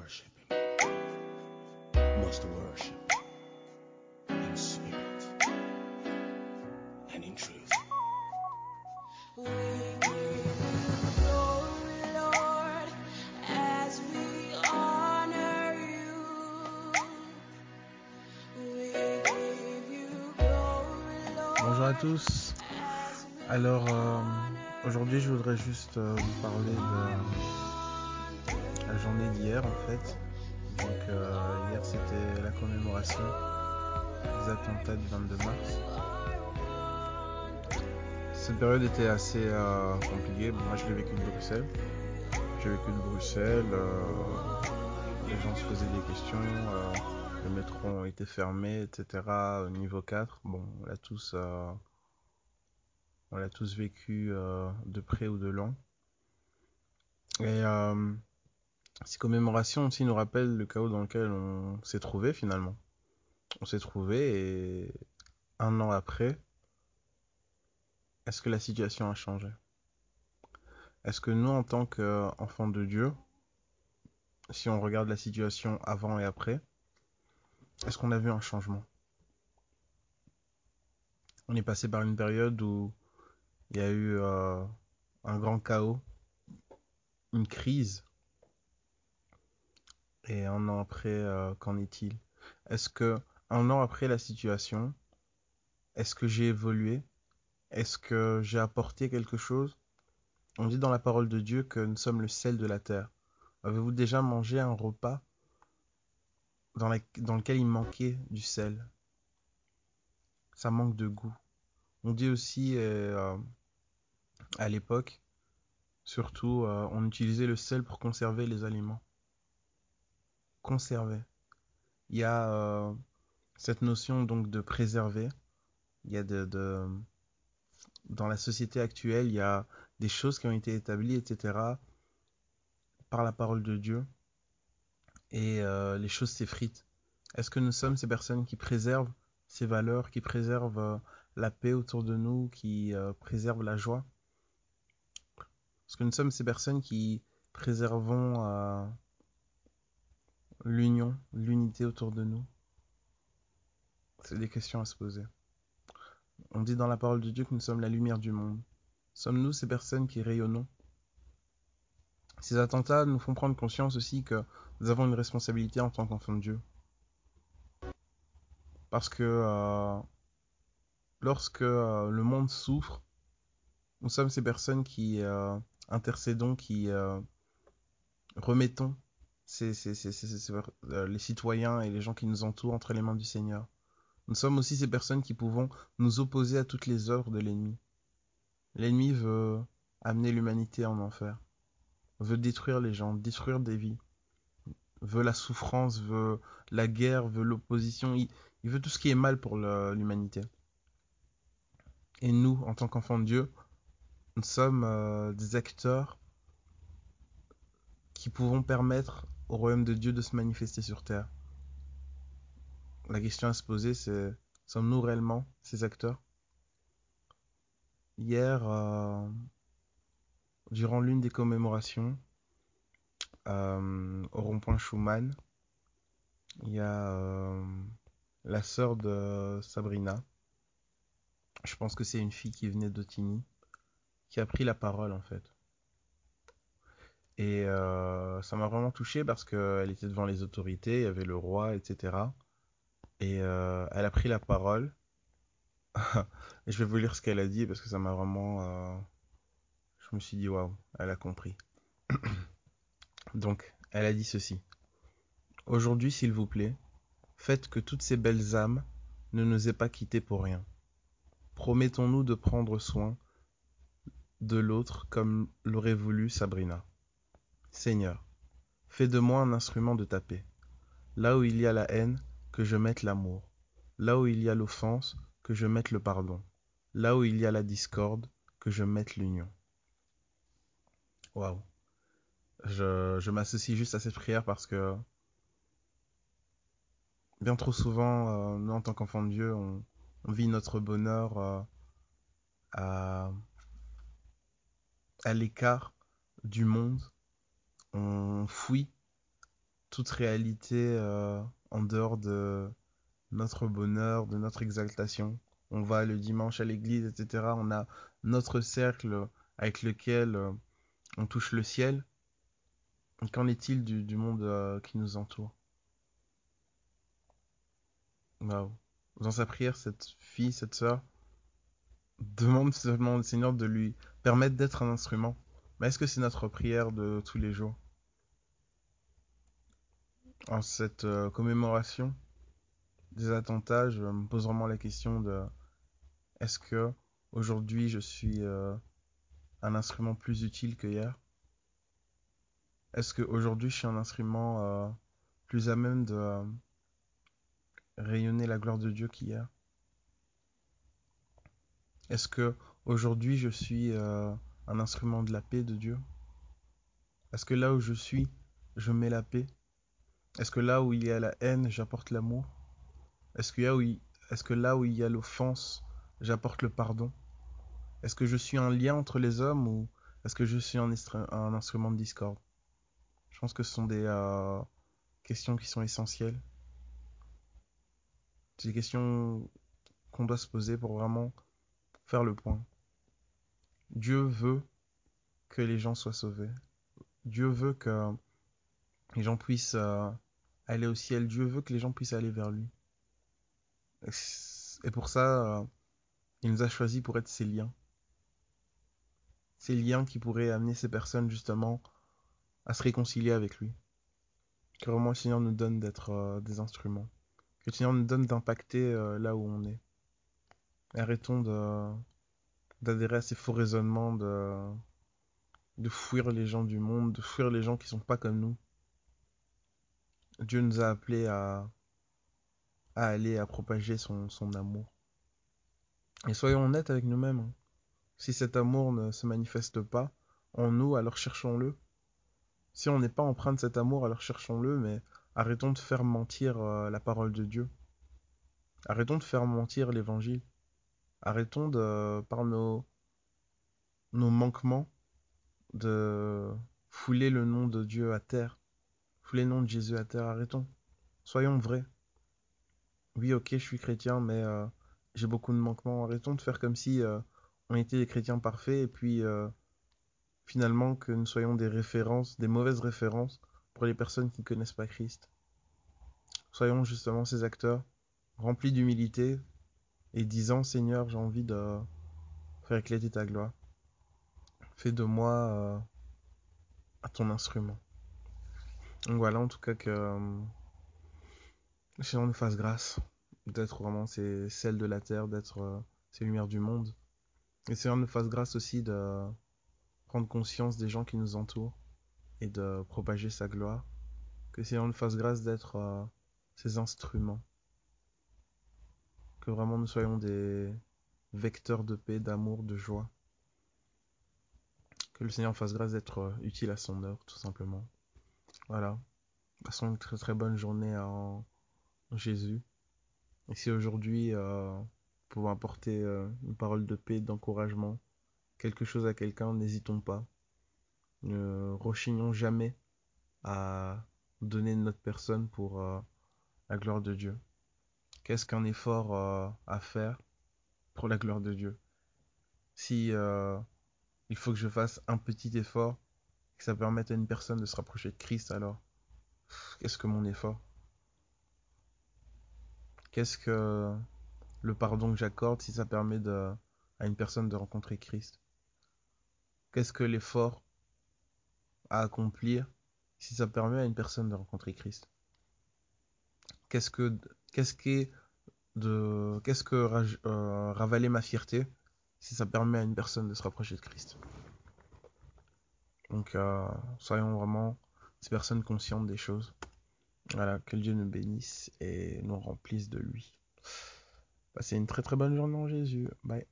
worship worship in spirit and in truth. You. Bonjour à tous. Alors euh, aujourd'hui je voudrais juste euh, vous parler de journée d'hier en fait. Donc euh, hier c'était la commémoration des attentats du 22 mars. Cette période était assez euh, compliquée. Bon, moi je l'ai vécu de Bruxelles. J'ai vécu de Bruxelles. euh, les gens se posaient des questions. les métros ont été fermés, etc. au Niveau 4. Bon, on l'a tous, on l'a tous vécu de près ou de loin. Et ces commémorations aussi nous rappellent le chaos dans lequel on s'est trouvé finalement. On s'est trouvé et un an après, est-ce que la situation a changé? Est-ce que nous, en tant qu'enfants de Dieu, si on regarde la situation avant et après, est-ce qu'on a vu un changement? On est passé par une période où il y a eu euh, un grand chaos, une crise, et un an après, euh, qu'en est-il? Est-ce que un an après la situation, est-ce que j'ai évolué? Est-ce que j'ai apporté quelque chose? On dit dans la parole de Dieu que nous sommes le sel de la terre. Avez-vous déjà mangé un repas dans, lequel il manquait du sel? Ça manque de goût. On dit aussi euh, à l'époque, surtout, euh, on utilisait le sel pour conserver les aliments. Conserver. Il y a euh, cette notion donc de préserver. Il y a de, dans la société actuelle, il y a des choses qui ont été établies, etc., par la parole de Dieu, et euh, les choses s'effritent. Est-ce que nous sommes ces personnes qui préservent ces valeurs, qui préservent euh, la paix autour de nous, qui préservent la joie? Est-ce que nous sommes ces personnes qui préservons l'union, l'unité autour de nous C'est des questions à se poser. On dit dans la parole de Dieu que nous sommes la lumière du monde. Sommes-nous ces personnes qui rayonnons? Ces attentats nous font prendre conscience aussi que nous avons une responsabilité en tant qu'enfants de Dieu. Parce que euh, lorsque euh, le monde souffre, nous sommes ces personnes qui euh, intercédons, qui remettons ces- ces- ces- ces- ces- euh, les citoyens et les gens qui nous entourent entre les mains du Seigneur. Nous sommes aussi ces personnes qui pouvons nous opposer à toutes les œuvres de l'ennemi. L'ennemi veut amener l'humanité en enfer, veut détruire les gens, détruire des vies, veut la souffrance, veut la guerre, veut l'opposition, il, veut tout ce qui est mal pour l'humanité. Et nous, en tant qu'enfants de Dieu, nous sommes euh, des acteurs qui pouvons permettre au royaume de Dieu de se manifester sur terre? La question à se poser, c'est sommes-nous réellement ces acteurs? Hier, euh, durant l'une des commémorations, euh, au rond-point Schumann, il y a euh, la sœur de Sabrina. Je pense que c'est une fille qui venait d'Otigny, qui a pris la parole en fait. Et euh, ça m'a vraiment touché parce qu'elle était devant les autorités, il y avait le roi, etc. Et euh, elle a pris la parole. Et je vais vous lire ce qu'elle a dit parce que ça m'a vraiment... euh, Je me suis dit, waouh, elle a compris. Donc, elle a dit ceci. Aujourd'hui, s'il vous plaît, faites que toutes ces belles âmes ne nous aient pas quittés pour rien. Promettons-nous de prendre soin de l'autre comme l'aurait voulu Sabrina. Seigneur, fais de moi un instrument de ta paix. Là où il y a la haine, que je mette l'amour. Là où il y a l'offense, que je mette le pardon. Là où il y a la discorde, que je mette l'union. Waouh. Je, m'associe juste à cette prière parce que bien trop souvent, euh, nous en tant qu'enfants de Dieu, on, vit notre bonheur euh, à l'écart du monde. On fuit toute réalité euh, en dehors de notre bonheur, de notre exaltation. On va le dimanche à l'église, etc. On a notre cercle avec lequel euh, on touche le ciel. Qu'en est-il du, monde euh, qui nous entoure? Dans sa prière, cette fille, cette sœur, demande seulement au Seigneur de lui permettre d'être un instrument. Mais est-ce que c'est notre prière de tous les jours? En cette euh, commémoration des attentats, je me pose vraiment la question de est-ce que aujourd'hui je suis euh, un instrument plus utile que hier? Est-ce que aujourd'hui je suis un instrument euh, plus à même de rayonner la gloire de Dieu qu'hier? Est-ce que aujourd'hui je suis un instrument de la paix de Dieu? Est-ce que là où je suis, je mets la paix? Est-ce que là où il y a la haine, j'apporte l'amour? Est-ce que là où il, y a l'offense, j'apporte le pardon? Est-ce que je suis un lien entre les hommes ou est-ce que je suis un, un instrument de discorde? Je pense que ce sont des euh, questions qui sont essentielles. C'est des questions qu'on doit se poser pour vraiment faire le point. Dieu veut que les gens soient sauvés. Dieu veut que les gens puissent euh, aller au ciel. Dieu veut que les gens puissent aller vers lui. Et pour ça, euh, il nous a choisis pour être ces liens. Ces liens qui pourraient amener ces personnes justement à se réconcilier avec lui. Que vraiment le Seigneur nous donne d'être euh, des instruments. Que le Seigneur nous donne d'impacter là où on est. Arrêtons de d'adhérer à ces faux raisonnements, de, de fuir les gens du monde, de fuir les gens qui sont pas comme nous. Dieu nous a appelés à, aller, à propager son, amour. Et soyons honnêtes avec nous-mêmes. hein. Si cet amour ne se manifeste pas en nous, alors cherchons-le. Si on n'est pas empreint de cet amour, alors cherchons-le, mais arrêtons de faire mentir euh, la parole de Dieu. Arrêtons de faire mentir l'évangile. Arrêtons de, par nos manquements, de fouler le nom de Dieu à terre. Fouler le nom de Jésus à terre. Arrêtons. Soyons vrais. Oui, ok, je suis chrétien, mais euh, j'ai beaucoup de manquements. Arrêtons de faire comme si euh, on était des chrétiens parfaits et puis euh, finalement que nous soyons des références, des mauvaises références pour les personnes qui ne connaissent pas Christ. Soyons justement ces acteurs remplis d'humilité et disant Seigneur, j'ai envie de faire éclater ta gloire. Fais de moi à ton instrument. Donc voilà, en tout cas que euh, le Seigneur nous fasse grâce d'être vraiment ces celles de la terre, d'être euh, ces lumières du monde. Et le Seigneur nous fasse grâce aussi de prendre conscience des gens qui nous entourent et de propager sa gloire. Que le Seigneur nous fasse grâce d'être euh, ses instruments. Que vraiment nous soyons des vecteurs de paix, d'amour, de joie. Que le Seigneur fasse grâce d'être euh, utile à son œuvre, tout simplement. Voilà. Passons une très très bonne journée en, Jésus. Et si aujourd'hui, euh, pouvons apporter euh, une parole de paix, d'encouragement, quelque chose à quelqu'un, n'hésitons pas. Ne rechignons jamais à donner notre personne pour euh, la gloire de Dieu. Qu'est-ce qu'un effort à faire pour la gloire de Dieu? Si il faut que je fasse un petit effort, que ça permette à une personne de se rapprocher de Christ, alors? Qu'est-ce que mon effort? Qu'est-ce que le pardon que j'accorde si ça permet à une personne de rencontrer Christ? Qu'est-ce que l'effort à accomplir si ça permet à une personne de rencontrer Christ? Qu'est-ce que qu'est-ce que euh, ravaler ma fierté si ça permet à une personne de se rapprocher de Christ? Donc euh, soyons vraiment ces personnes conscientes des choses. Voilà, que Dieu nous bénisse et nous remplisse de lui. Passez une très très bonne journée en Jésus. Bye.